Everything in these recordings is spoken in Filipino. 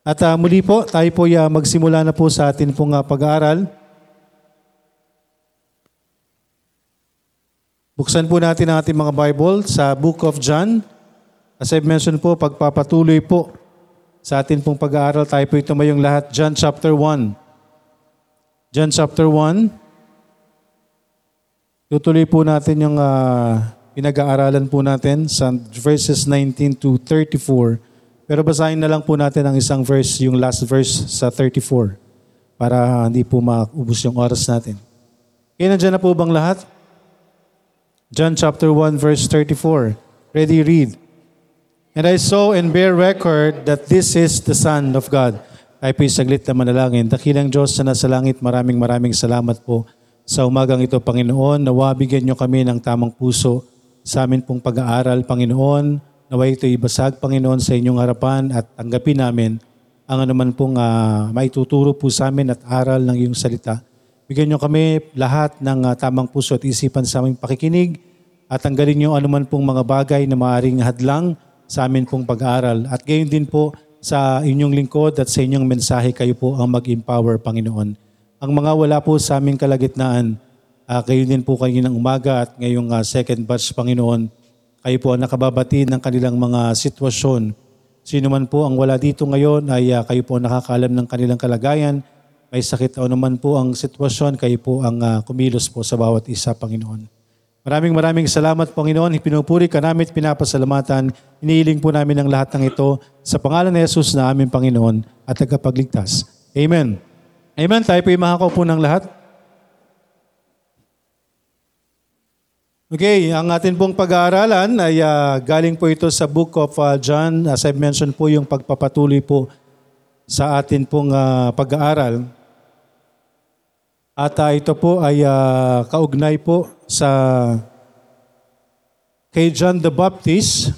At ah, muli po, tayo po ah, magsimula na po sa atin pong ah, pag-aaral. Buksan po natin ang ating mga Bible sa Book of John. As I've mentioned po, pagpapatuloy po sa atin pong pag-aaral, tayo po tumayong lahat. John chapter 1. John chapter 1. Tutuloy po natin yung ah, pinag-aaralan po natin sa verses 19 to 34. Pero basahin na lang po natin ang isang verse, yung last verse sa 34 para hindi po maubos yung oras natin. Kaya nandiyan na po bang lahat? John chapter 1 verse 34. Ready, read. And I saw and bear record that this is the Son of God. Tayo po'y saglit na manalangin. Dakilang Diyos na nasa langit, maraming maraming salamat po sa umagang ito, Panginoon. Nawa bigyan niyo kami ng tamang puso sa amin pong pag-aaral, Panginoon. Naway ito ibasag, Panginoon, sa inyong harapan at tanggapin namin ang anuman pong ah, maituturo po sa amin at aral ng iyong salita. Bigyan niyo kami lahat ng ah, tamang puso at isipan sa aming pakikinig at tanggalin niyo anuman pong mga bagay na maaaring hadlang sa amin pong pag-aaral. At gayon din po sa inyong lingkod at sa inyong mensahe kayo po ang mag-empower, Panginoon. Ang mga wala po sa aming kalagitnaan, ah, kayo din po kayo ng umaga at ngayong ah, second batch, Panginoon, kayo po ang nakababati ng kanilang mga sitwasyon. Sino man po ang wala dito ngayon ay ah, kayo po nakakaalam ng kanilang kalagayan. May sakit o naman po ang sitwasyon, kayo po ang ah, kumilos po sa bawat isa, Panginoon. Maraming maraming salamat, Panginoon. Pinupuri ka namin at pinapasalamatan. Iniiling po namin ang lahat ng ito sa pangalan ni Jesus na aming Panginoon at tagapagligtas. Amen. Amen. Tayo po yung makakaupo ng lahat. Okay, ang atin pong pag-aaralan ay ah, galing po ito sa Book of ah, John. As I've mentioned po, yung pagpapatuloy po sa atin pong ah, pag-aaral. At ah, ito po ay ah, kaugnay po sa kay John the Baptist,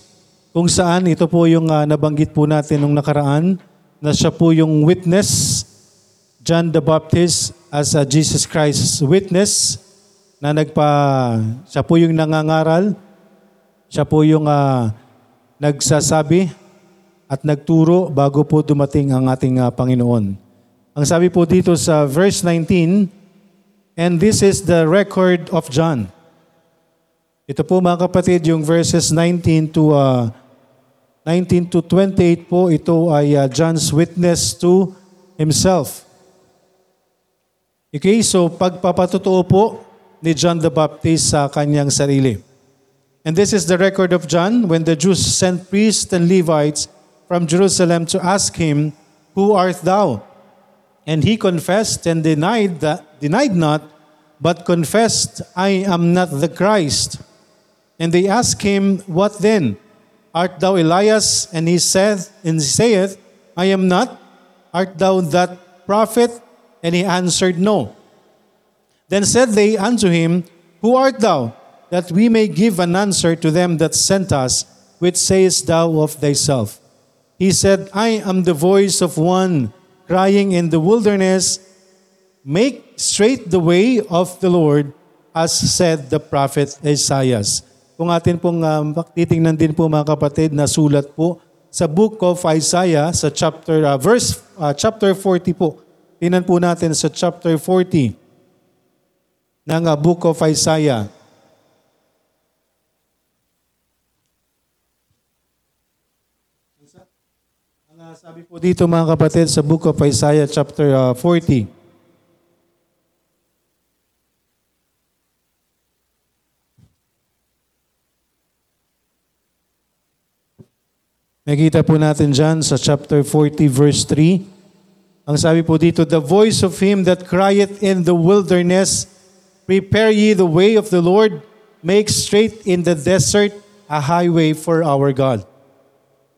kung saan ito po yung ah, nabanggit po natin nung nakaraan na siya po yung witness, John the Baptist as a Jesus Christ's witness na nagpa, siya po yung nangangaral, siya po yung ah, nagsasabi at nagturo bago po dumating ang ating ah, Panginoon. Ang sabi po dito sa verse 19, And this is the record of John. Ito po mga kapatid, yung verses 19 to ah, 19 to 28 po, ito ay ah, John's witness to himself. Okay, so pagpapatotoo po ni John the Baptist sa kanyang sarili. And this is the record of John when the Jews sent priests and Levites from Jerusalem to ask him, Who art thou? And he confessed and denied that denied not, but confessed, I am not the Christ. And they asked him, What then? Art thou Elias? And he said, and he saith, I am not. Art thou that prophet? And he answered, No. Then said they unto him, Who art thou? That we may give an answer to them that sent us, which sayest thou of thyself? He said, I am the voice of one crying in the wilderness, Make straight the way of the Lord, as said the prophet Isaiah. Kung atin pong um, titingnan din po mga kapatid na sulat po sa book of Isaiah sa chapter uh, verse uh, chapter 40 po. Tingnan po natin sa chapter 40 ng uh, book of Isaiah. Ang uh, sabi po dito mga kapatid sa book of Isaiah chapter uh, 40. Nakita po natin dyan sa chapter 40 verse 3. Ang sabi po dito, The voice of him that crieth in the wilderness, Prepare ye the way of the Lord, make straight in the desert a highway for our God.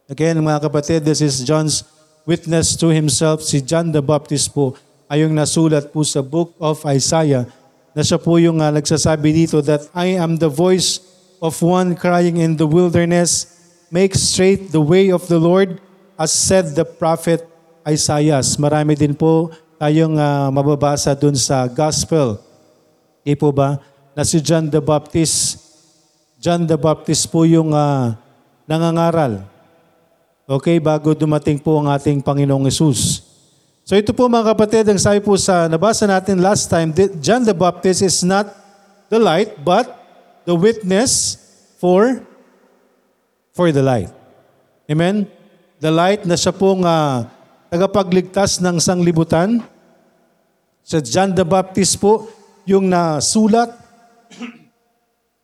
Again, mga kapatid, this is John's witness to himself. Si John the Baptist po ay nasulat po sa book of Isaiah na siya po yung uh, nagsasabi dito that I am the voice of one crying in the wilderness, make straight the way of the Lord, as said the prophet Isaiah. Marami din po tayong uh, mababasa dun sa gospel. Di po ba? Na si John the Baptist, John the Baptist po yung uh, nangangaral. Okay, bago dumating po ang ating Panginoong Yesus. So ito po mga kapatid, ang sabi po sa nabasa natin last time, John the Baptist is not the light, but the witness for for the light. Amen? The light na siya pong ah, tagapagligtas ng sanglibutan. Sa John the Baptist po, yung nasulat,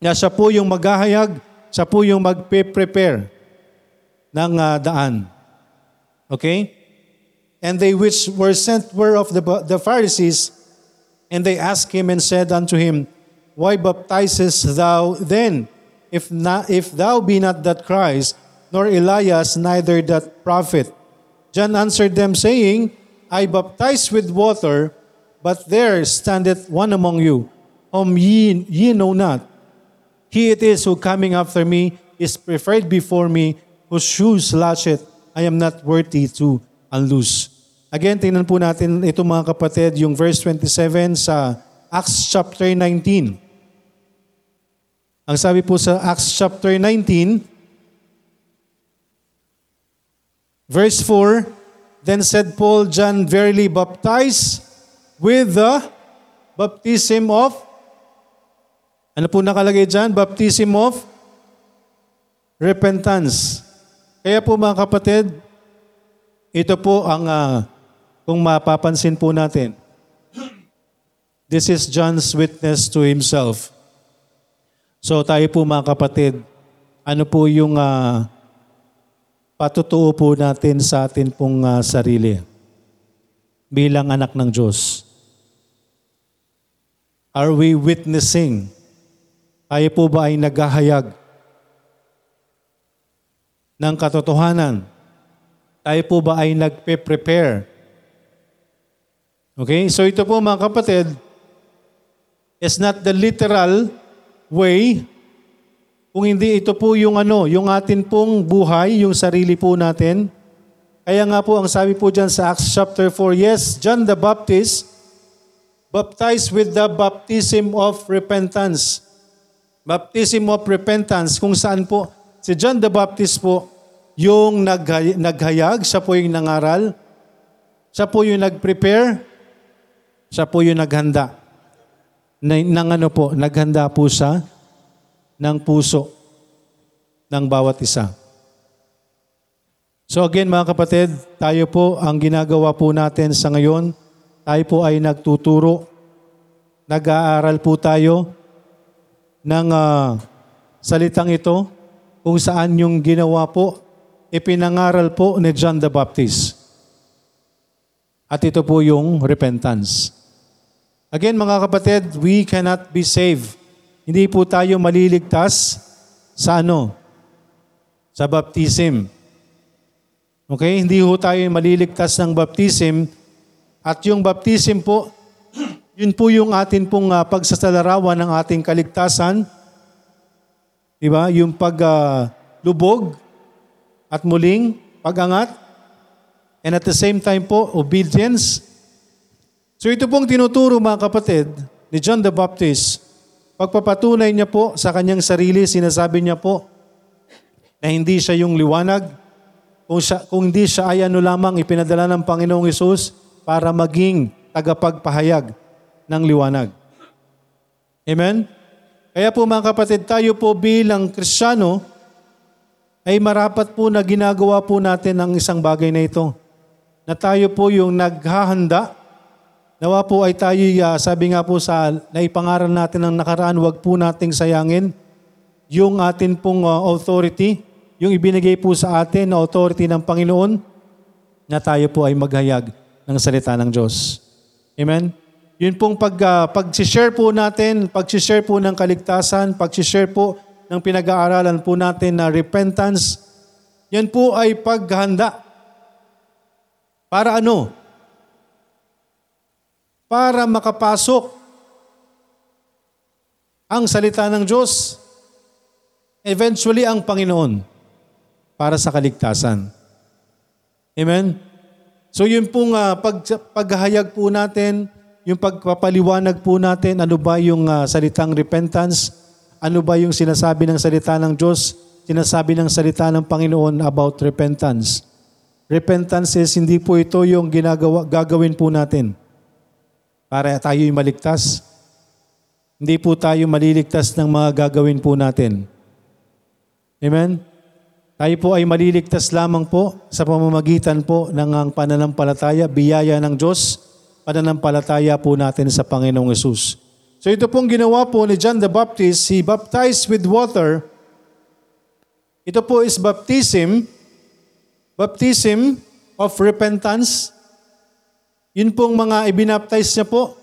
na siya po yung maghahayag, siya po yung magpe-prepare ng ah, daan. Okay? And they which were sent were of the, the Pharisees, and they asked him and said unto him, Why baptizest thou then, if, not, if thou be not that Christ, nor Elias, neither that prophet? John answered them, saying, I baptize with water, but there standeth one among you, whom ye, ye know not. He it is who coming after me is preferred before me, whose shoes latchet I am not worthy to unloose. Again, tingnan po natin ito mga kapatid, yung verse 27 sa Acts chapter 19. Ang sabi po sa Acts chapter 19, verse 4, Then said Paul, John verily baptized with the baptism of ano po nakalagay dyan? Baptism of repentance. Kaya po mga kapatid, ito po ang, ah, kung mapapansin po natin, this is John's witness to himself. So tayo po mga kapatid, ano po yung ah, patutuo po natin sa atin pong ah, sarili bilang anak ng Diyos? Are we witnessing tayo po ba ay naghahayag ng katotohanan? Tayo po ba ay nagpe-prepare? Okay? So ito po mga kapatid, is not the literal way kung hindi ito po yung ano, yung atin pong buhay, yung sarili po natin. Kaya nga po ang sabi po dyan sa Acts chapter 4, yes, John the Baptist baptized with the baptism of repentance. Baptism of repentance kung saan po si John the Baptist po yung naghay- naghayag, siya po yung nangaral, siya po yung nag-prepare, siya po yung naghanda. Na, ng ano po, naghanda po siya ng puso ng bawat isa. So again mga kapatid, tayo po ang ginagawa po natin sa ngayon, tayo po ay nagtuturo, nag-aaral po tayo ng ah, salitang ito kung saan yung ginawa po, ipinangaral po ni John the Baptist. At ito po yung repentance. Again mga kapatid, we cannot be saved. Hindi po tayo maliligtas sa ano? Sa baptism. Okay? Hindi po tayo maliligtas ng baptism. At yung baptism po, yun po yung atin pong uh, pagsasalarawan ng ating kaligtasan. Di ba? Yung paglubog at muling pagangat. And at the same time po, obedience. So ito pong tinuturo mga kapatid ni John the Baptist. Pagpapatunay niya po sa kanyang sarili, sinasabi niya po na hindi siya yung liwanag. Kung, siya, kung hindi siya ay ano lamang ipinadala ng Panginoong Isus para maging tagapagpahayag ng liwanag. Amen? Kaya po mga kapatid, tayo po bilang Kristiyano ay marapat po na ginagawa po natin ang isang bagay na ito. Na tayo po yung naghahanda. Nawa po ay tayo, uh, sabi nga po sa naipangaral natin ng nakaraan, wag po nating sayangin yung atin pong uh, authority, yung ibinigay po sa atin na authority ng Panginoon, na tayo po ay maghayag ng salita ng Diyos. Amen? Yun pong pag, uh, pag-share po natin, pag-share po ng kaligtasan, pag-share po ng pinag-aaralan po natin na repentance, yan po ay paghanda. Para ano? Para makapasok ang salita ng Diyos, eventually ang Panginoon para sa kaligtasan. Amen? So yun pong uh, pag, paghahayag po natin, yung pagpapaliwanag po natin, ano ba yung uh, salitang repentance, ano ba yung sinasabi ng salita ng Diyos, sinasabi ng salita ng Panginoon about repentance. Repentance is hindi po ito yung ginagawa, gagawin po natin para tayo'y maligtas. Hindi po tayo maliligtas ng mga gagawin po natin. Amen? Tayo po ay maliligtas lamang po sa pamamagitan po ng ang pananampalataya, biyaya ng Diyos, pananampalataya po natin sa Panginoong Yesus. So ito pong ginawa po ni John the Baptist, he baptized with water. Ito po is baptism, baptism of repentance. Yun pong mga ibinaptize niya po.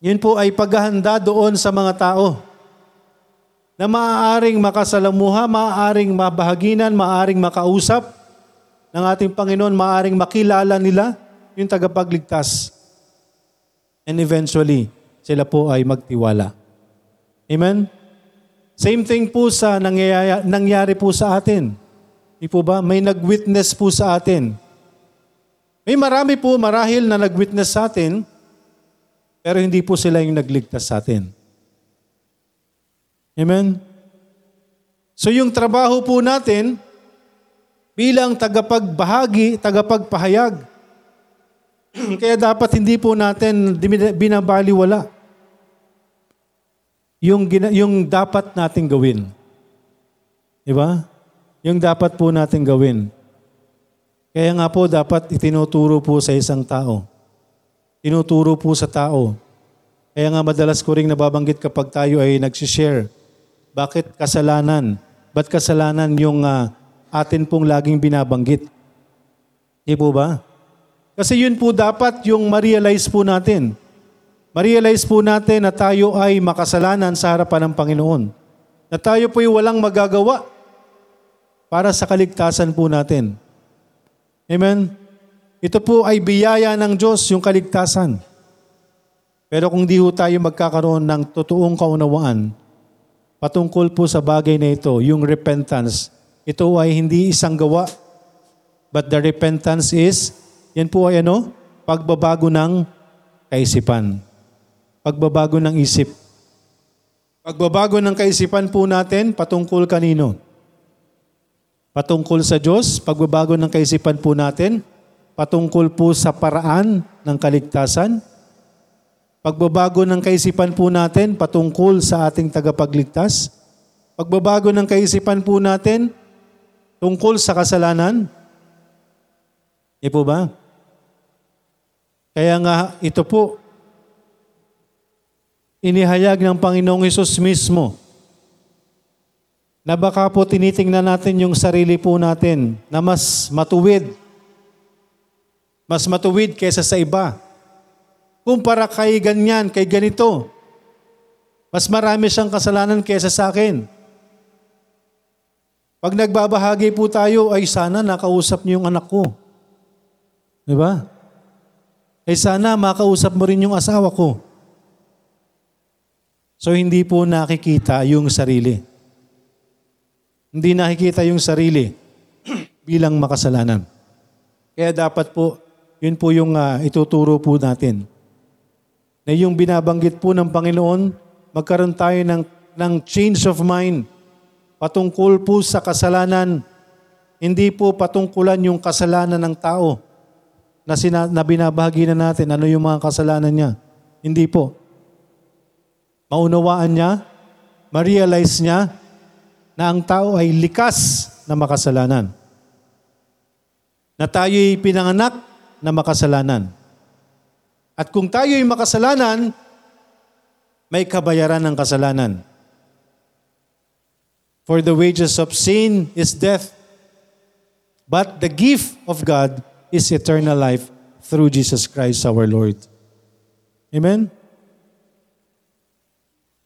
Yun po ay paghahanda doon sa mga tao na maaaring makasalamuha, maaaring mabahaginan, maaaring makausap ng ating Panginoon, maaaring makilala nila yung tagapagligtas. And eventually, sila po ay magtiwala. Amen? Same thing po sa nangyayari, nangyari po sa atin. Di po ba? May nag-witness po sa atin. May marami po marahil na nag-witness sa atin, pero hindi po sila yung nagligtas sa atin. Amen? So yung trabaho po natin bilang tagapagbahagi, tagapagpahayag, kaya dapat hindi po natin binabaliwala yung, yung dapat nating gawin. Di ba? Yung dapat po nating gawin. Kaya nga po dapat itinuturo po sa isang tao. Tinuturo po sa tao. Kaya nga madalas ko rin nababanggit kapag tayo ay nagsishare bakit kasalanan? Ba't kasalanan yung uh, atin pong laging binabanggit? Di po ba? Kasi yun po dapat yung ma-realize po natin. Ma-realize po natin na tayo ay makasalanan sa harapan ng Panginoon. Na tayo po'y walang magagawa para sa kaligtasan po natin. Amen? Ito po ay biyaya ng Diyos, yung kaligtasan. Pero kung di ho tayo magkakaroon ng totoong kaunawaan, patungkol po sa bagay na ito, yung repentance. Ito ay hindi isang gawa, but the repentance is, yan po ay ano? Pagbabago ng kaisipan. Pagbabago ng isip. Pagbabago ng kaisipan po natin, patungkol kanino? Patungkol sa Diyos, pagbabago ng kaisipan po natin, patungkol po sa paraan ng kaligtasan, Pagbabago ng kaisipan po natin patungkol sa ating tagapagligtas. Pagbabago ng kaisipan po natin tungkol sa kasalanan. E po ba? Kaya nga ito po, inihayag ng Panginoong Isus mismo na baka po tinitingnan natin yung sarili po natin na mas matuwid, mas matuwid kaysa sa iba kumpara kay ganyan, kay ganito. Mas marami siyang kasalanan kaysa sa akin. Pag nagbabahagi po tayo, ay sana nakausap niyo yung anak ko. Di ba? Ay sana makausap mo rin yung asawa ko. So hindi po nakikita yung sarili. Hindi nakikita yung sarili bilang makasalanan. Kaya dapat po, yun po yung uh, ituturo po natin na yung binabanggit po ng Panginoon, magkaroon tayo ng, ng change of mind patungkol po sa kasalanan. Hindi po patungkulan yung kasalanan ng tao na, sina, na binabahagi na natin ano yung mga kasalanan niya. Hindi po. Maunawaan niya, ma-realize niya na ang tao ay likas na makasalanan. Na tayo'y pinanganak na makasalanan. At kung tayo'y makasalanan, may kabayaran ng kasalanan. For the wages of sin is death, but the gift of God is eternal life through Jesus Christ our Lord. Amen?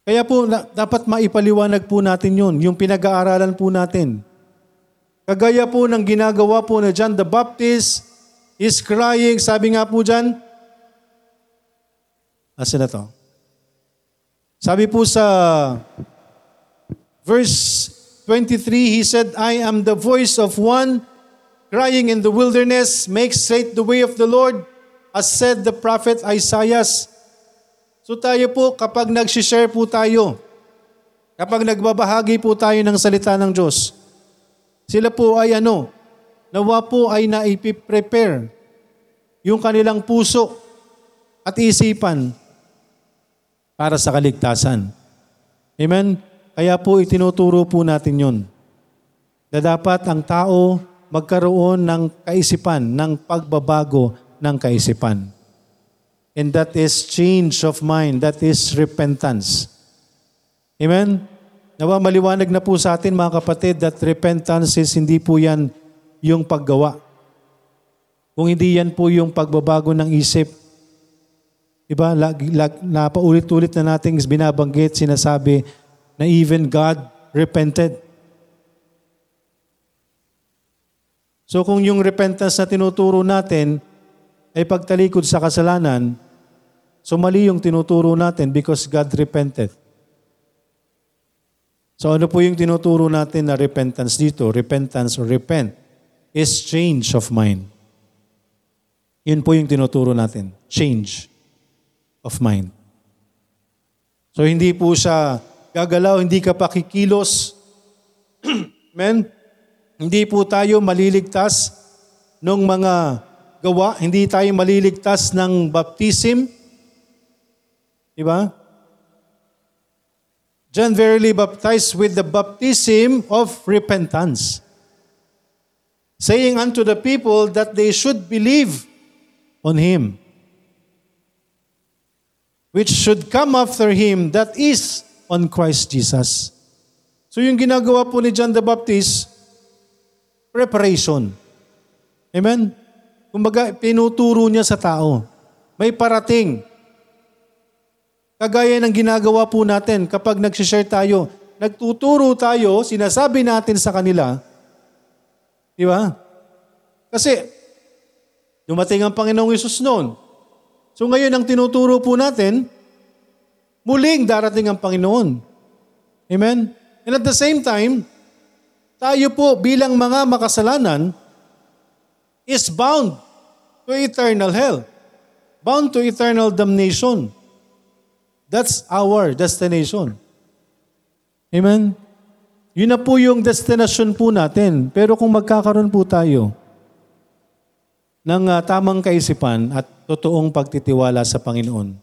Kaya po, dapat maipaliwanag po natin yun, yung pinag-aaralan po natin. Kagaya po ng ginagawa po na John the Baptist is crying, sabi nga po dyan, Asa na to? Sabi po sa verse 23, he said, I am the voice of one crying in the wilderness, make straight the way of the Lord, as said the prophet Isaiah. So tayo po, kapag nag-share po tayo, Kapag nagbabahagi po tayo ng salita ng Diyos, sila po ay ano, nawa po ay naipiprepare yung kanilang puso at isipan para sa kaligtasan. Amen? Kaya po itinuturo po natin yon na dapat ang tao magkaroon ng kaisipan, ng pagbabago ng kaisipan. And that is change of mind, that is repentance. Amen? Nawa maliwanag na po sa atin mga kapatid that repentance is hindi po yan yung paggawa. Kung hindi yan po yung pagbabago ng isip. Diba? Lag, lag, napaulit-ulit na nating binabanggit, sinasabi na even God repented. So kung yung repentance na tinuturo natin ay pagtalikod sa kasalanan, so mali yung tinuturo natin because God repented. So ano po yung tinuturo natin na repentance dito? Repentance or repent is change of mind. Yun po yung tinuturo natin. Change of mind. So hindi po siya gagalaw, hindi ka pakikilos. Amen? Hindi po tayo maliligtas ng mga gawa, hindi tayo maliligtas ng baptism. Di ba? John verily baptized with the baptism of repentance, saying unto the people that they should believe on Him, which should come after Him, that is on Christ Jesus. So yung ginagawa po ni John the Baptist, preparation. Amen? Kumbaga, pinuturo niya sa tao. May parating. Kagaya ng ginagawa po natin kapag nagsishare tayo, nagtuturo tayo, sinasabi natin sa kanila, di ba? Kasi, dumating ang Panginoong Isus noon. So ngayon, ang tinuturo po natin, muling darating ang Panginoon. Amen? And at the same time, tayo po bilang mga makasalanan is bound to eternal hell. Bound to eternal damnation. That's our destination. Amen? Yun na po yung destination po natin. Pero kung magkakaroon po tayo ng uh, tamang kaisipan at totoong pagtitiwala sa Panginoon.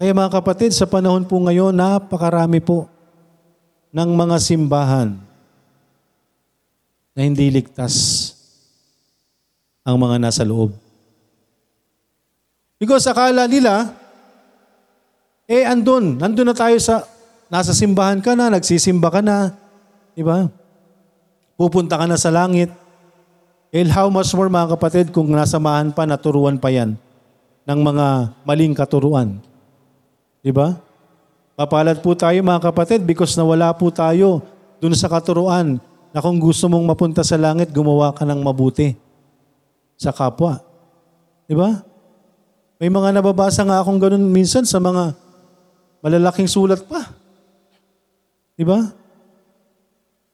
Kaya mga kapatid, sa panahon po ngayon, napakarami po ng mga simbahan na hindi ligtas ang mga nasa loob. Because akala nila, eh andun, nandun na tayo sa, nasa simbahan ka na, nagsisimba ka na, di ba? Pupunta ka na sa langit. Eh how much more mga kapatid kung nasamahan pa, naturuan pa yan ng mga maling katuruan. Di ba? Papalad po tayo mga kapatid because nawala po tayo dun sa katuruan na kung gusto mong mapunta sa langit, gumawa ka ng mabuti sa kapwa. Di ba? May mga nababasa nga akong ganun minsan sa mga malalaking sulat pa. Di ba?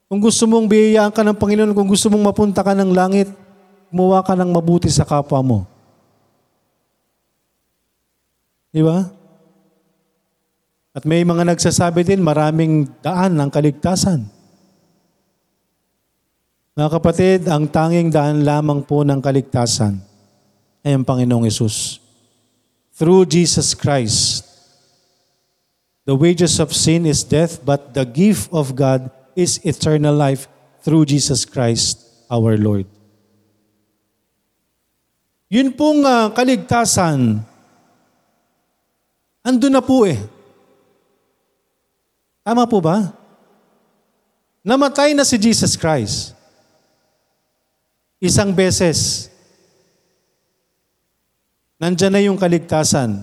Kung gusto mong biyayaan ka ng Panginoon, kung gusto mong mapunta ka ng langit, gumawa ka ng mabuti sa kapwa mo. Di ba? At may mga nagsasabi din, maraming daan ng kaligtasan. Mga kapatid, ang tanging daan lamang po ng kaligtasan ay ang Panginoong Yesus. Through Jesus Christ, the wages of sin is death, but the gift of God is eternal life through Jesus Christ our Lord. Yun pong uh, kaligtasan, ando na po eh. Tama po ba? Namatay na si Jesus Christ. Isang beses. Nandyan na yung kaligtasan.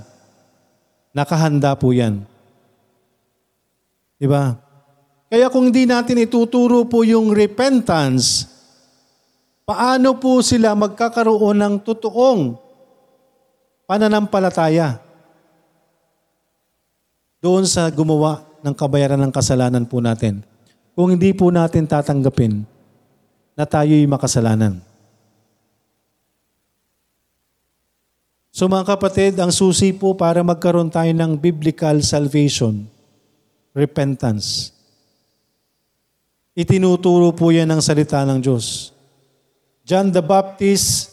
Nakahanda po yan. Di ba? Kaya kung hindi natin ituturo po yung repentance, paano po sila magkakaroon ng totoong pananampalataya doon sa gumawa ng kabayaran ng kasalanan po natin? Kung hindi po natin tatanggapin na tayo'y makasalanan. So mga kapatid, ang susi po para magkaroon tayo ng biblical salvation, repentance, Itinuturo po yan ng salita ng Diyos. John the Baptist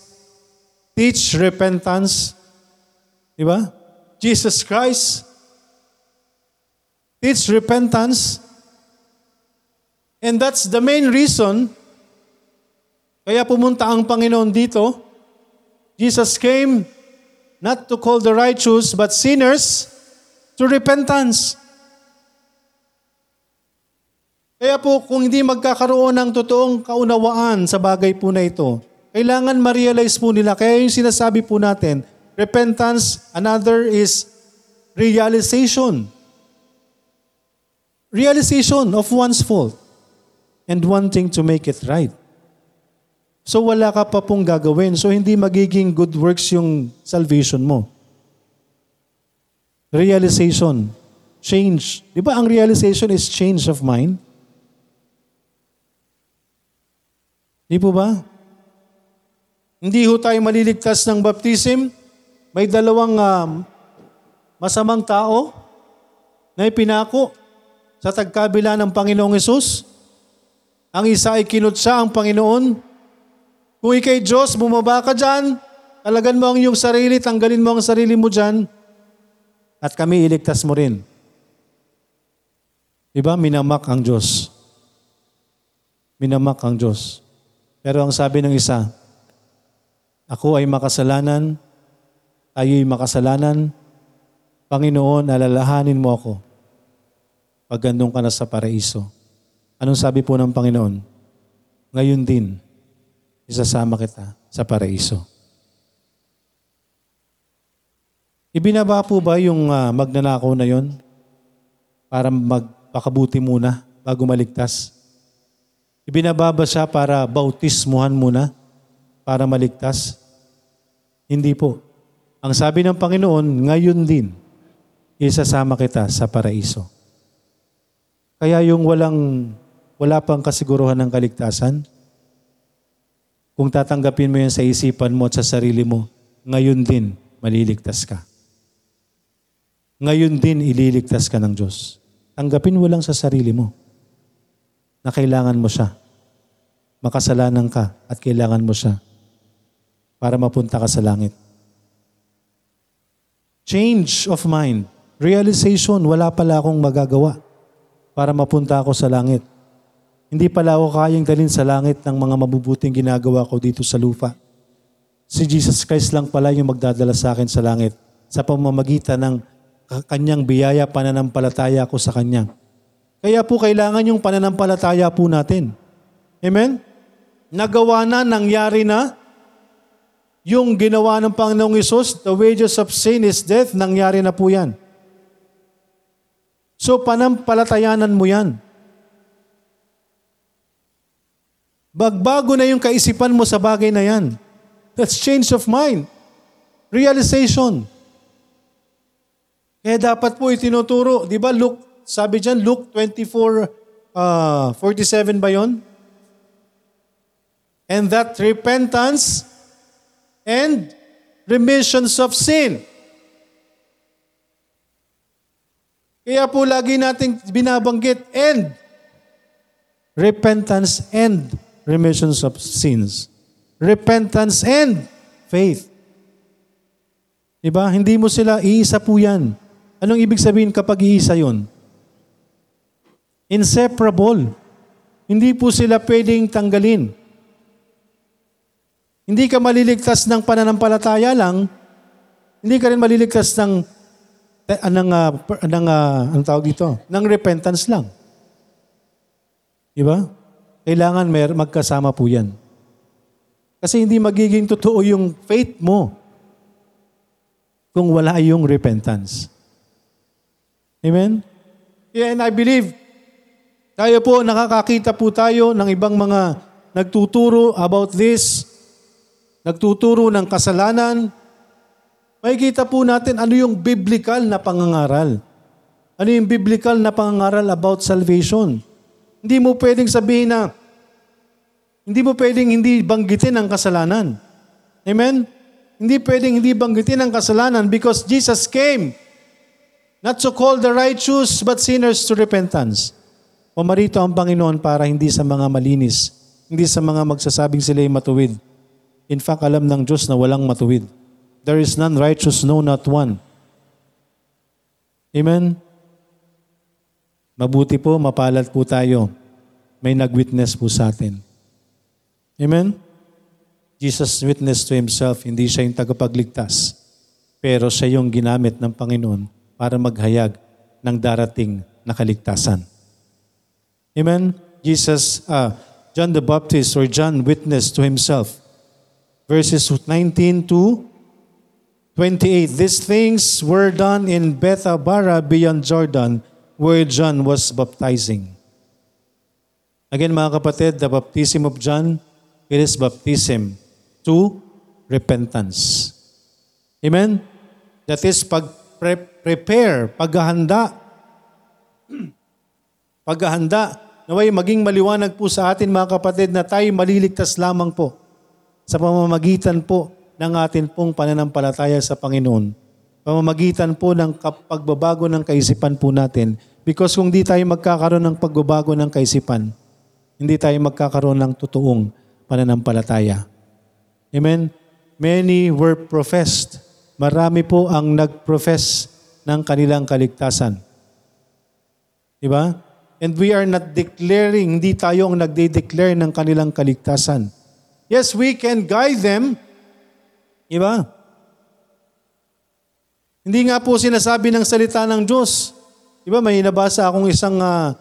teach repentance. Di ba? Jesus Christ teach repentance. And that's the main reason kaya pumunta ang Panginoon dito. Jesus came not to call the righteous but sinners to repentance. Kaya po kung hindi magkakaroon ng totoong kaunawaan sa bagay po na ito, kailangan ma-realize po nila. Kaya yung sinasabi po natin, repentance, another is realization. Realization of one's fault and wanting to make it right. So wala ka pa pong gagawin. So hindi magiging good works yung salvation mo. Realization. Change. Di ba ang realization is change of mind? Di po ba? Hindi ho tayo maliligtas ng baptism. May dalawang um, masamang tao na ipinako sa tagkabila ng Panginoong Yesus. Ang isa ay kinutsa ang Panginoon. Kung ikay Diyos, bumaba ka dyan. Talagan mo ang iyong sarili, tanggalin mo ang sarili mo dyan. At kami iligtas mo rin. Diba? Minamak ang Diyos. Minamak ang Diyos. Pero ang sabi ng isa, ako ay makasalanan, tayo'y makasalanan, Panginoon, alalahanin mo ako pag gandong ka na sa paraiso. Anong sabi po ng Panginoon? Ngayon din, isasama kita sa paraiso. Ibinaba po ba yung uh, magnanakaw na yon para magpakabuti muna bago maligtas? Ibinaba ba siya para bautismuhan muna para maligtas? Hindi po. Ang sabi ng Panginoon, ngayon din, isasama kita sa paraiso. Kaya yung walang, wala pang kasiguruhan ng kaligtasan, kung tatanggapin mo yan sa isipan mo at sa sarili mo, ngayon din, maliligtas ka. Ngayon din, ililigtas ka ng Diyos. Tanggapin mo lang sa sarili mo na kailangan mo siya. Makasalanan ka at kailangan mo siya para mapunta ka sa langit. Change of mind. Realization, wala pala akong magagawa para mapunta ako sa langit. Hindi pala ako kayang dalhin sa langit ng mga mabubuting ginagawa ko dito sa lupa. Si Jesus Christ lang pala yung magdadala sa akin sa langit sa pamamagitan ng kanyang biyaya pananampalataya ko sa kanya. Kaya po kailangan yung pananampalataya po natin. Amen? Nagawa na, nangyari na. Yung ginawa ng Panginoong Isus, the wages of sin is death, nangyari na po yan. So panampalatayanan mo yan. Bagbago na yung kaisipan mo sa bagay na yan. That's change of mind. Realization. Kaya dapat po itinuturo. Di ba Luke, sabi dyan, Luke 24, uh, 47 ba yon? And that repentance and remissions of sin. Kaya po lagi nating binabanggit and repentance and remissions of sins. Repentance and faith. Diba? Hindi mo sila, iisa po yan. Anong ibig sabihin kapag iisa yon? Inseparable. Hindi po sila pwedeng tanggalin. Hindi ka maliligtas ng pananampalataya lang, hindi ka rin maliligtas ng ng uh, ng uh, ang tawag dito, ng repentance lang. Di ba? Kailangan mer magkasama po 'yan. Kasi hindi magiging totoo yung faith mo kung wala yung repentance. Amen? Yeah, and I believe tayo po, nakakakita po tayo ng ibang mga nagtuturo about this nagtuturo ng kasalanan, makikita po natin ano yung biblical na pangangaral. Ano yung biblical na pangangaral about salvation. Hindi mo pwedeng sabihin na, hindi mo pwedeng hindi banggitin ang kasalanan. Amen? Hindi pwedeng hindi banggitin ang kasalanan because Jesus came not to call the righteous but sinners to repentance. Pumarito ang Panginoon para hindi sa mga malinis, hindi sa mga magsasabing sila'y matuwid. In fact, alam ng Diyos na walang matuwid. There is none righteous, no not one. Amen? Mabuti po, mapalad po tayo. May nag-witness po sa atin. Amen? Jesus witnessed to himself, hindi siya yung tagapagligtas. Pero siya yung ginamit ng Panginoon para maghayag ng darating na kaligtasan. Amen? Jesus, uh, John the Baptist or John witnessed to himself. Verses 19 to 28. These things were done in Bethabara beyond Jordan where John was baptizing. Again mga kapatid, the baptism of John, it is baptism to repentance. Amen? That is pag prepare, paghahanda. paghahanda. Naway maging maliwanag po sa atin mga kapatid na tayo maliligtas lamang po sa pamamagitan po ng atin pong pananampalataya sa Panginoon. Pamamagitan po ng pagbabago ng kaisipan po natin. Because kung di tayo magkakaroon ng pagbabago ng kaisipan, hindi tayo magkakaroon ng totoong pananampalataya. Amen? Many were professed. Marami po ang nag-profess ng kanilang kaligtasan. Di ba? And we are not declaring, hindi tayo ang nagde-declare ng kanilang kaligtasan. Yes, we can guide them. Di ba? Hindi nga po sinasabi ng salita ng Diyos. Di ba, may nabasa akong isang ah,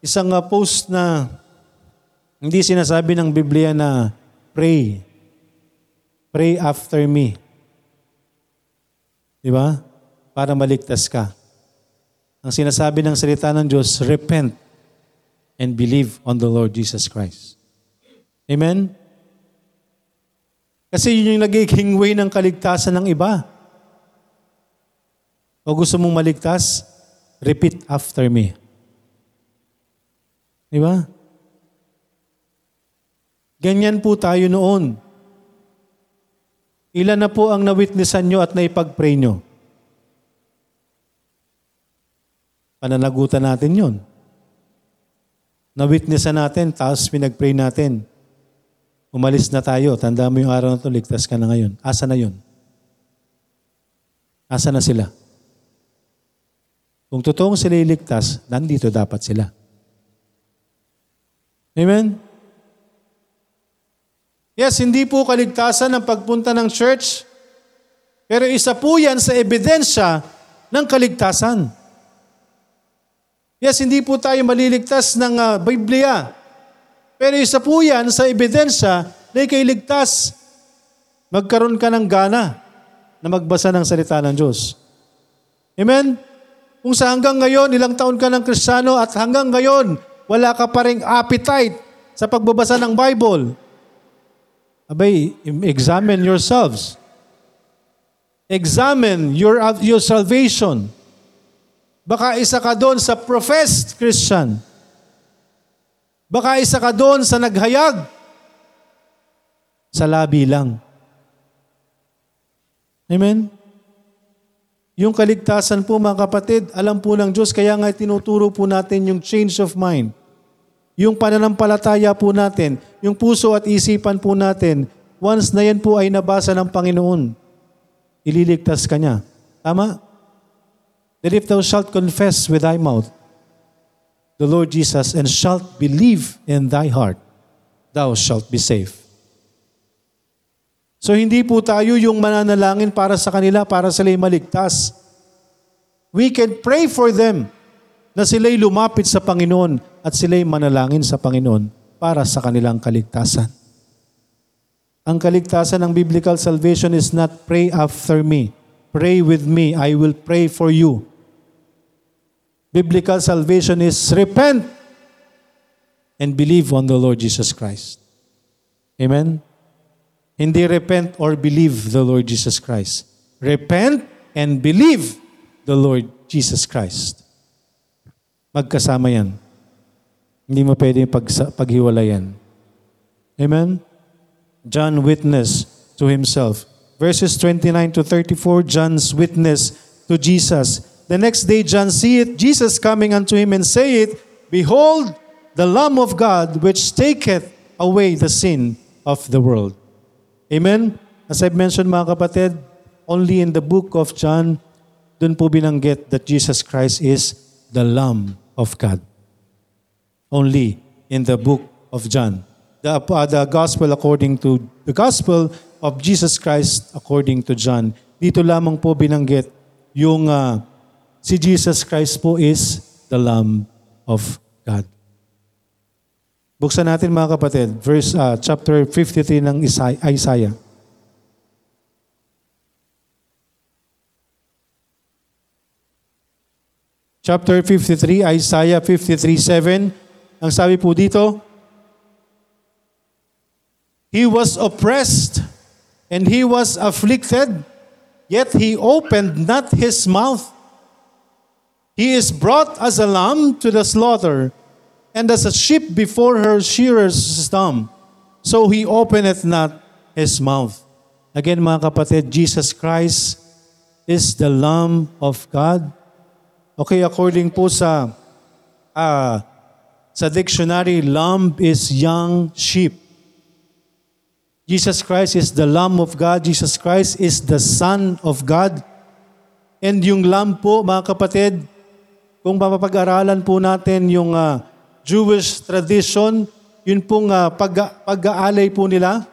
isang ah, post na hindi sinasabi ng Biblia na pray. Pray after me. Di ba? Para maligtas ka. Ang sinasabi ng salita ng Diyos, repent and believe on the Lord Jesus Christ. Amen? Kasi yun yung nagiging way ng kaligtasan ng iba. O gusto mong maligtas, repeat after me. Di ba? Ganyan po tayo noon. Ilan na po ang na-witnessan nyo at naipag-pray nyo? Pananagutan natin yon. Na-witnessan natin, tapos pinag-pray natin. Umalis na tayo. Tanda mo yung araw na ito, ligtas ka na ngayon. Asa na yun? Asa na sila? Kung totoong sila iligtas, nandito dapat sila. Amen? Yes, hindi po kaligtasan ang pagpunta ng church, pero isa po yan sa ebidensya ng kaligtasan. Yes, hindi po tayo maliligtas ng uh, Biblia, pero isa po yan sa ebidensya na ikay ligtas. Magkaroon ka ng gana na magbasa ng salita ng Diyos. Amen? Kung sa hanggang ngayon, ilang taon ka ng kristyano at hanggang ngayon, wala ka pa rin appetite sa pagbabasa ng Bible, abay, examine yourselves. Examine your, your salvation. Baka isa ka doon sa professed Christian. Baka isa ka doon sa naghayag. Sa labi lang. Amen? Yung kaligtasan po mga kapatid, alam po ng Diyos, kaya nga tinuturo po natin yung change of mind. Yung pananampalataya po natin, yung puso at isipan po natin, once na yan po ay nabasa ng Panginoon, ililigtas ka niya. Tama? That if thou shalt confess with thy mouth the Lord Jesus and shalt believe in thy heart, thou shalt be saved. So hindi po tayo yung mananalangin para sa kanila, para sila'y maligtas. We can pray for them na sila'y lumapit sa Panginoon at sila'y manalangin sa Panginoon para sa kanilang kaligtasan. Ang kaligtasan ng biblical salvation is not pray after me. Pray with me. I will pray for you. Biblical salvation is repent and believe on the Lord Jesus Christ. Amen? Hindi repent or believe the Lord Jesus Christ. Repent and believe the Lord Jesus Christ. Magkasama yan. Hindi mo pwedeng pag, paghiwalayan. Amen? John witnessed to himself. Verses 29 to 34, John's witness to Jesus. The next day John see it, Jesus coming unto him and say it, Behold, the Lamb of God which taketh away the sin of the world. Amen? As I've mentioned mga kapatid, only in the book of John, dun po binanggit that Jesus Christ is the Lamb of God. Only in the book of John. The, uh, the gospel according to the gospel of Jesus Christ according to John. Dito lamang po binanggit yung uh, si Jesus Christ po is the Lamb of God. Buksan natin mga kapatid, verse uh, chapter 53 ng Isai- Isaiah. Chapter 53, Isaiah 53:7. Ang sabi po dito, He was oppressed and he was afflicted, yet he opened not his mouth. He is brought as a lamb to the slaughter, and as a sheep before her shearers is dumb. So he openeth not his mouth. Again mga kapatid, Jesus Christ is the Lamb of God. Okay, according po sa ah, sa dictionary, lamb is young sheep. Jesus Christ is the Lamb of God. Jesus Christ is the Son of God. And yung lamb po, mga kapatid, kung mapapag-aralan po natin yung ah, Jewish tradition, yun pong ah, pag- pag-aalay po nila,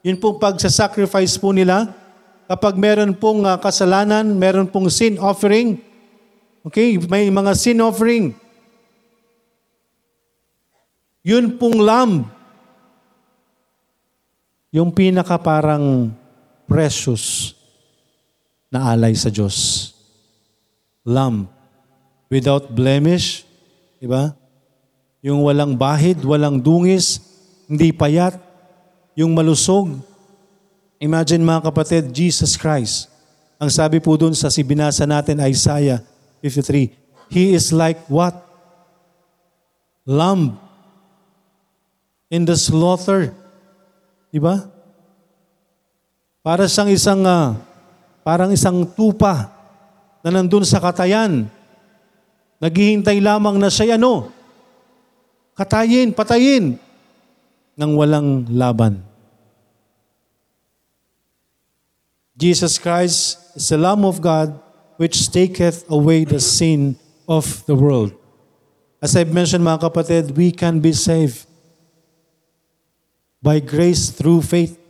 yun pong pagsasacrifice po nila, kapag meron pong ah, kasalanan, meron pong sin offering, okay, may mga sin offering, yun pong lamb, yung pinaka parang precious na alay sa Diyos. Lamb. Without blemish, di ba? Yung walang bahid, walang dungis, hindi payat, yung malusog. Imagine mga kapatid, Jesus Christ. Ang sabi po dun sa sibinasa natin, Isaiah 53, He is like what? Lamb in the slaughter. Di ba? Para siyang isang, ah, parang isang tupa na nandun sa katayan. Naghihintay lamang na siya ano? Katayin, patayin. Nang walang laban. Jesus Christ is the Lamb of God which taketh away the sin of the world. As I've mentioned mga kapatid, we can be saved by grace through faith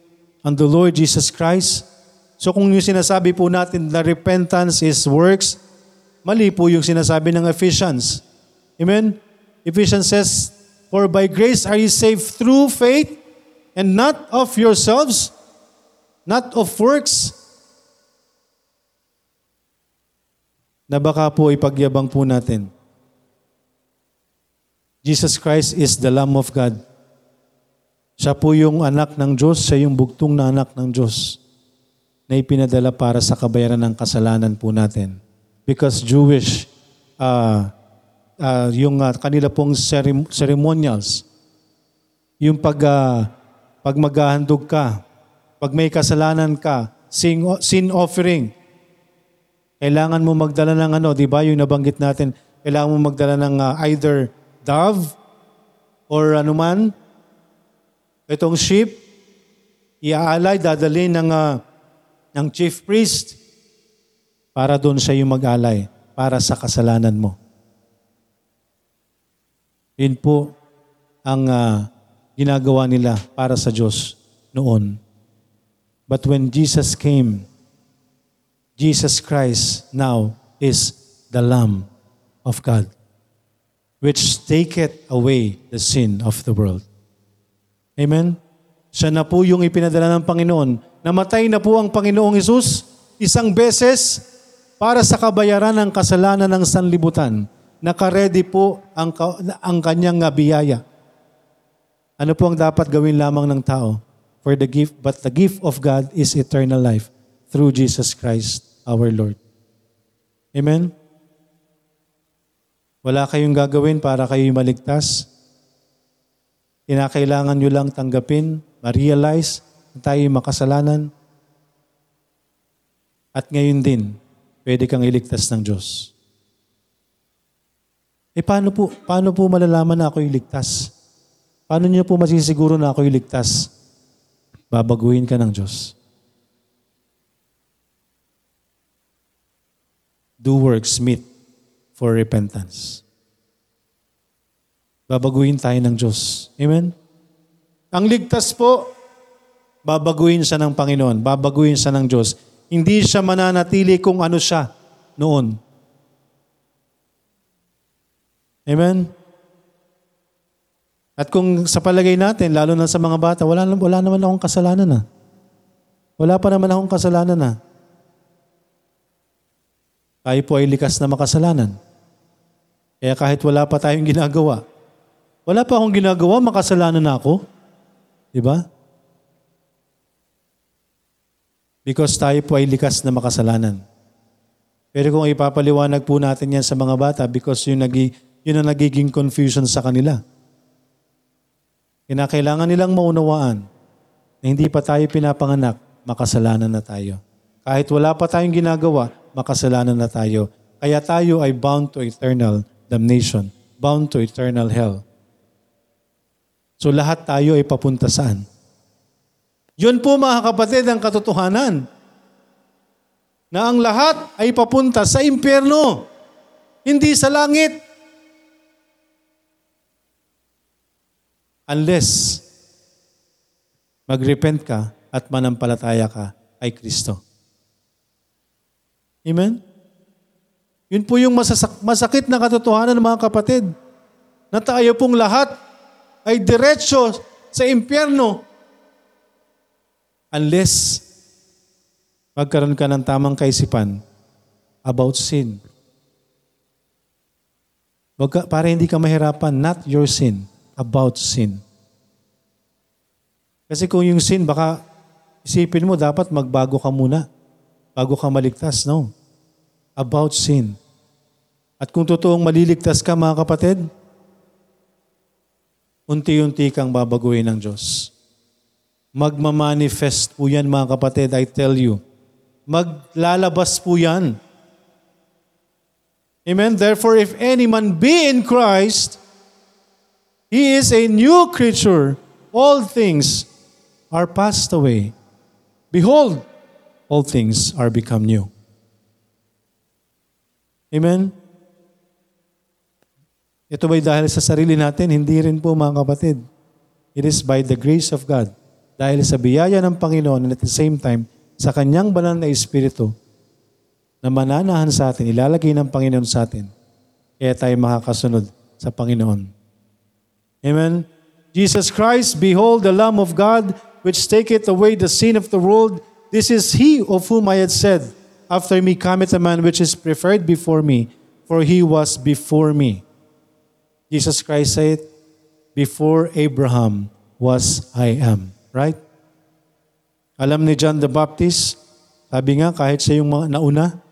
on the Lord Jesus Christ. So kung yung sinasabi po natin na repentance is works, mali po yung sinasabi ng Ephesians. Amen? Ephesians says, For by grace are you saved through faith and not of yourselves, not of works, na baka po ipagyabang po natin. Jesus Christ is the Lamb of God. Siya po yung anak ng Diyos, siya yung bugtong na anak ng Diyos na ipinadala para sa kabayaran ng kasalanan po natin. Because Jewish, uh, uh, yung uh, kanila pong cerem- ceremonials, yung pag, uh, pag maghahandog ka, pag may kasalanan ka, sin, sin offering, kailangan mo magdala ng ano, di ba? Yung nabanggit natin, kailangan mo magdala ng uh, either dove or anuman, itong sheep, iaalay, dadalhin ng, uh, ng chief priest para doon siya yung mag-alay para sa kasalanan mo. Yun po ang uh, ginagawa nila para sa Diyos noon. But when Jesus came, Jesus Christ now is the Lamb of God, which taketh away the sin of the world. Amen? Siya na po yung ipinadala ng Panginoon. Namatay na po ang Panginoong Isus isang beses para sa kabayaran ng kasalanan ng sanlibutan. Nakaredy po ang, ang kanyang biyaya. Ano po ang dapat gawin lamang ng tao? For the gift, but the gift of God is eternal life through Jesus Christ our Lord. Amen? Wala kayong gagawin para kayo maligtas. Kinakailangan nyo lang tanggapin, ma-realize na tayo makasalanan. At ngayon din, pwede kang iligtas ng Diyos. Eh paano po, paano po malalaman na ako'y ligtas? Paano niyo po masisiguro na ako'y ligtas? Babaguhin ka ng Diyos. Do works meet for repentance. Babaguhin tayo ng Diyos. Amen? Ang ligtas po, babaguhin siya ng Panginoon, babaguhin siya ng Diyos. Hindi siya mananatili kung ano siya noon. Amen? At kung sa palagay natin, lalo na sa mga bata, wala, wala naman akong kasalanan na. Wala pa naman akong kasalanan na. Tayo po ay likas na makasalanan. Kaya kahit wala pa tayong ginagawa, wala pa akong ginagawa, makasalanan na ako. Di ba? Because tayo po ay likas na makasalanan. Pero kung ipapaliwanag po natin yan sa mga bata because yun, nagi, yun ang nagiging confusion sa kanila. Kinakailangan nilang maunawaan na hindi pa tayo pinapanganak, makasalanan na tayo. Kahit wala pa tayong ginagawa, makasalanan na tayo. Kaya tayo ay bound to eternal damnation, bound to eternal hell. So lahat tayo ay papunta saan? Yun po mga kapatid ang katotohanan. Na ang lahat ay papunta sa impyerno, hindi sa langit. Unless magrepent ka at manampalataya ka kay Kristo. Amen? Yun po yung masasak- masakit na katotohanan mga kapatid. Na tayo pong lahat ay diretsyo sa impyerno unless magkaroon ka ng tamang kaisipan about sin. Wag ka, para hindi ka mahirapan, not your sin, about sin. Kasi kung yung sin, baka isipin mo, dapat magbago ka muna bago ka maligtas. No. About sin. At kung totoong maliligtas ka, mga kapatid, unti-unti kang babaguhin ng Diyos. Magmamanifest po yan, mga kapatid, I tell you. Maglalabas po yan. Amen? Therefore, if any man be in Christ, he is a new creature. All things are passed away. Behold, all things are become new. Amen? Ito ba'y dahil sa sarili natin? Hindi rin po mga kapatid. It is by the grace of God. Dahil sa biyaya ng Panginoon and at the same time, sa Kanyang banal na Espiritu na mananahan sa atin, ilalagay ng Panginoon sa atin, kaya tayo makakasunod sa Panginoon. Amen? Jesus Christ, behold the Lamb of God, which taketh away the sin of the world. This is he of whom I had said, After me cometh a man which is preferred before me, for he was before me. Jesus Christ said, Before Abraham was I am. Right? Alam ni John the Baptist, sabi nga kahit siya yung mga nauna,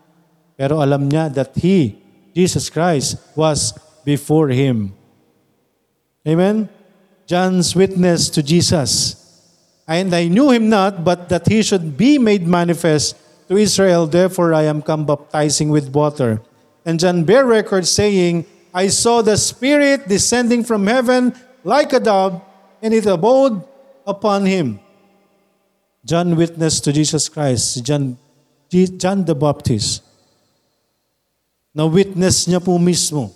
pero alam niya that he, Jesus Christ, was before him. Amen? John's witness to Jesus. And I knew him not, but that he should be made manifest to Israel. Therefore I am come baptizing with water. And John bare record saying, I saw the Spirit descending from heaven like a dove, and it abode upon him. John witnessed to Jesus Christ, John, John the Baptist. Na witness niya po mismo.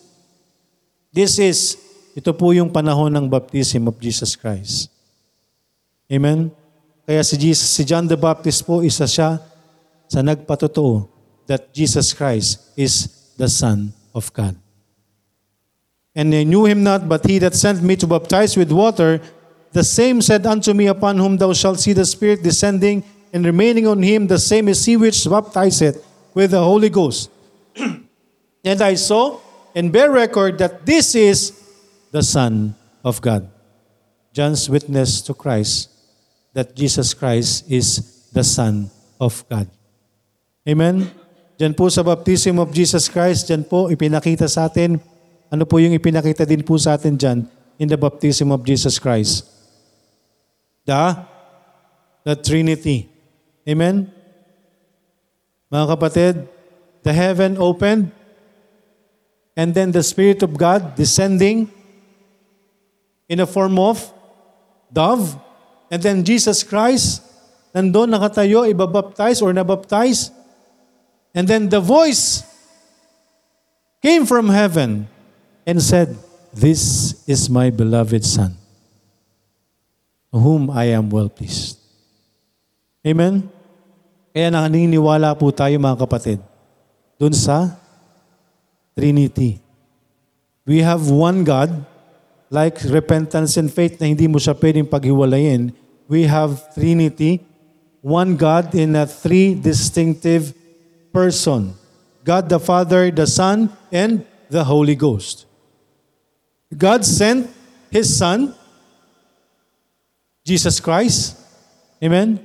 This is, ito po yung panahon ng baptism of Jesus Christ. Amen? Kaya si, Jesus, si John the Baptist po, isa siya sa nagpatotoo that Jesus Christ is the Son of God. And I knew him not, but he that sent me to baptize with water, the same said unto me, Upon whom thou shalt see the Spirit descending and remaining on him, the same is he which baptizeth with the Holy Ghost. and I saw and bear record that this is the Son of God. John's witness to Christ that Jesus Christ is the Son of God. Amen? Diyan po sa baptism of Jesus Christ, diyan po ipinakita sa atin, ano po yung ipinakita din po sa atin diyan in the baptism of Jesus Christ? The, the Trinity. Amen? Mga kapatid, the heaven opened, and then the Spirit of God descending in a form of dove, and then Jesus Christ nandun nakatayo, ibabaptize or nabaptize, and then the voice came from heaven and said, This is my beloved Son, whom I am well pleased. Amen? Kaya naniniwala po tayo mga kapatid, dun sa Trinity. We have one God, like repentance and faith na hindi mo siya pwedeng paghiwalayin. We have Trinity, one God in a three distinctive person. God the Father, the Son, and the Holy Ghost. God sent His Son, Jesus Christ. Amen?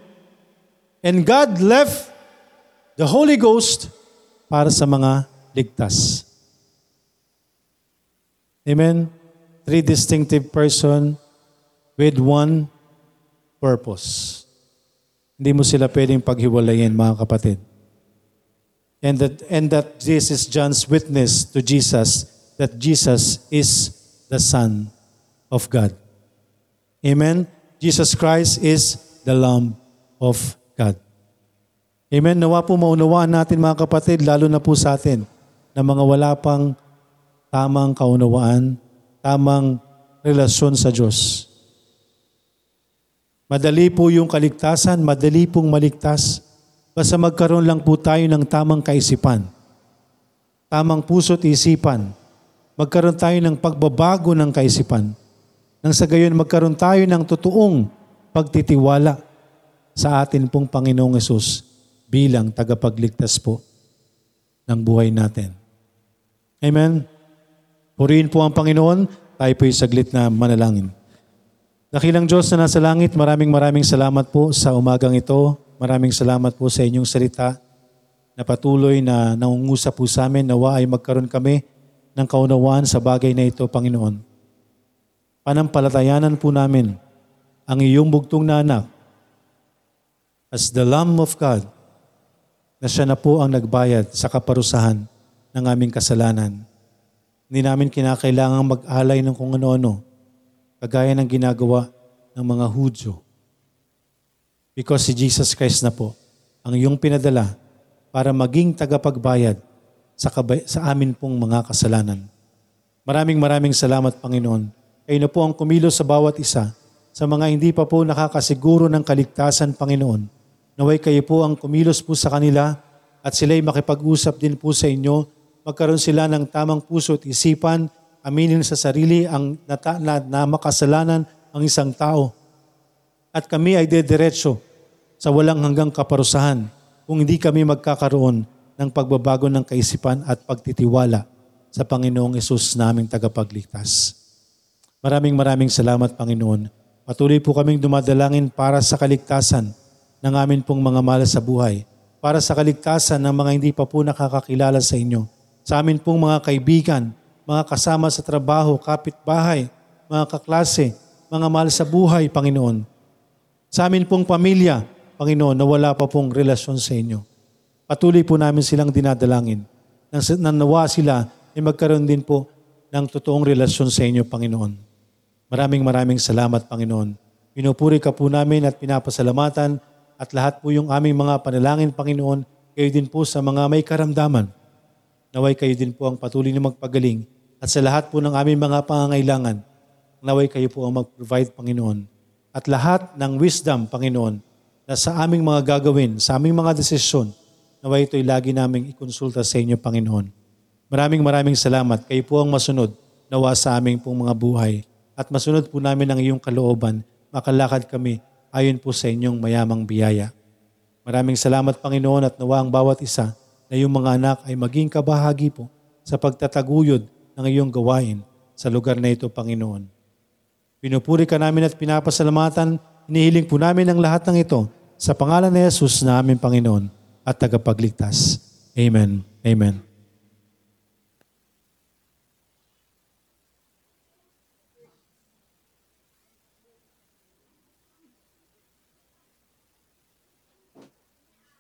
And God left the Holy Ghost para sa mga ligtas. Amen? Three distinctive person with one purpose. Hindi mo sila pwedeng paghiwalayin, mga kapatid. And that, and that this is John's witness to Jesus that Jesus is the Son of God. Amen? Jesus Christ is the Lamb of God. Amen? Nawa po maunawaan natin mga kapatid, lalo na po sa atin, na mga wala pang tamang kaunawaan, tamang relasyon sa Diyos. Madali po yung kaligtasan, madali pong maligtas. Basta magkaroon lang po tayo ng tamang kaisipan, tamang puso't isipan. Magkaroon tayo ng pagbabago ng kaisipan. Nang sa gayon magkaroon tayo ng totoong pagtitiwala sa atin pong Panginoong Yesus bilang tagapagligtas po ng buhay natin. Amen. Purihin po ang Panginoon. Tayo po'y saglit na manalangin. Dakilang Diyos na nasa langit, maraming maraming salamat po sa umagang ito. Maraming salamat po sa inyong salita na patuloy na nangungusap po sa amin. Nawa ay magkaroon kami ng kaunawaan sa bagay na ito, Panginoon. Panampalatayanan po namin ang iyong bugtong na anak as the Lamb of God na siya na po ang nagbayad sa kaparusahan ng aming kasalanan. Hindi namin kinakailangang mag-alay ng kung ano-ano kagaya ng ginagawa ng mga Hudyo. Because si Jesus Christ na po ang iyong pinadala para maging tagapagbayad sa, kabay- sa amin pong mga kasalanan. Maraming maraming salamat, Panginoon. Kayo na po ang kumilos sa bawat isa sa mga hindi pa po nakakasiguro ng kaligtasan, Panginoon. Naway kayo po ang kumilos po sa kanila at sila'y makipag-usap din po sa inyo. Magkaroon sila ng tamang puso at isipan, aminin sa sarili ang nata, na, na makasalanan ang isang tao. At kami ay dediretso sa walang hanggang kaparusahan kung hindi kami magkakaroon ng pagbabago ng kaisipan at pagtitiwala sa Panginoong Isus naming tagapagligtas. Maraming maraming salamat, Panginoon. Patuloy po kaming dumadalangin para sa kaligtasan ng amin pong mga mahal sa buhay, para sa kaligtasan ng mga hindi pa po nakakakilala sa inyo, sa amin pong mga kaibigan, mga kasama sa trabaho, kapitbahay, mga kaklase, mga mahal sa buhay, Panginoon. Sa amin pong pamilya, Panginoon, na wala pa pong relasyon sa inyo. Patuloy po namin silang dinadalangin. Nang, nawa sila, ay magkaroon din po ng totoong relasyon sa inyo, Panginoon. Maraming maraming salamat, Panginoon. Pinupuri ka po namin at pinapasalamatan at lahat po yung aming mga panalangin, Panginoon, kayo din po sa mga may karamdaman. Naway kayo din po ang patuloy na magpagaling at sa lahat po ng aming mga pangangailangan, naway kayo po ang mag-provide, Panginoon. At lahat ng wisdom, Panginoon, na sa aming mga gagawin, sa aming mga desisyon, naway ito'y lagi naming ikonsulta sa inyo, Panginoon. Maraming maraming salamat. Kayo po ang masunod nawa sa aming pong mga buhay. At masunod po namin ang iyong kalooban. Makalakad kami ayon po sa inyong mayamang biyaya. Maraming salamat Panginoon at nawa ang bawat isa na iyong mga anak ay maging kabahagi po sa pagtataguyod ng iyong gawain sa lugar na ito, Panginoon. Pinupuri ka namin at pinapasalamatan, hinihiling po namin ang lahat ng ito sa pangalan ni Jesus na aming Panginoon at tagapagligtas. Amen. Amen.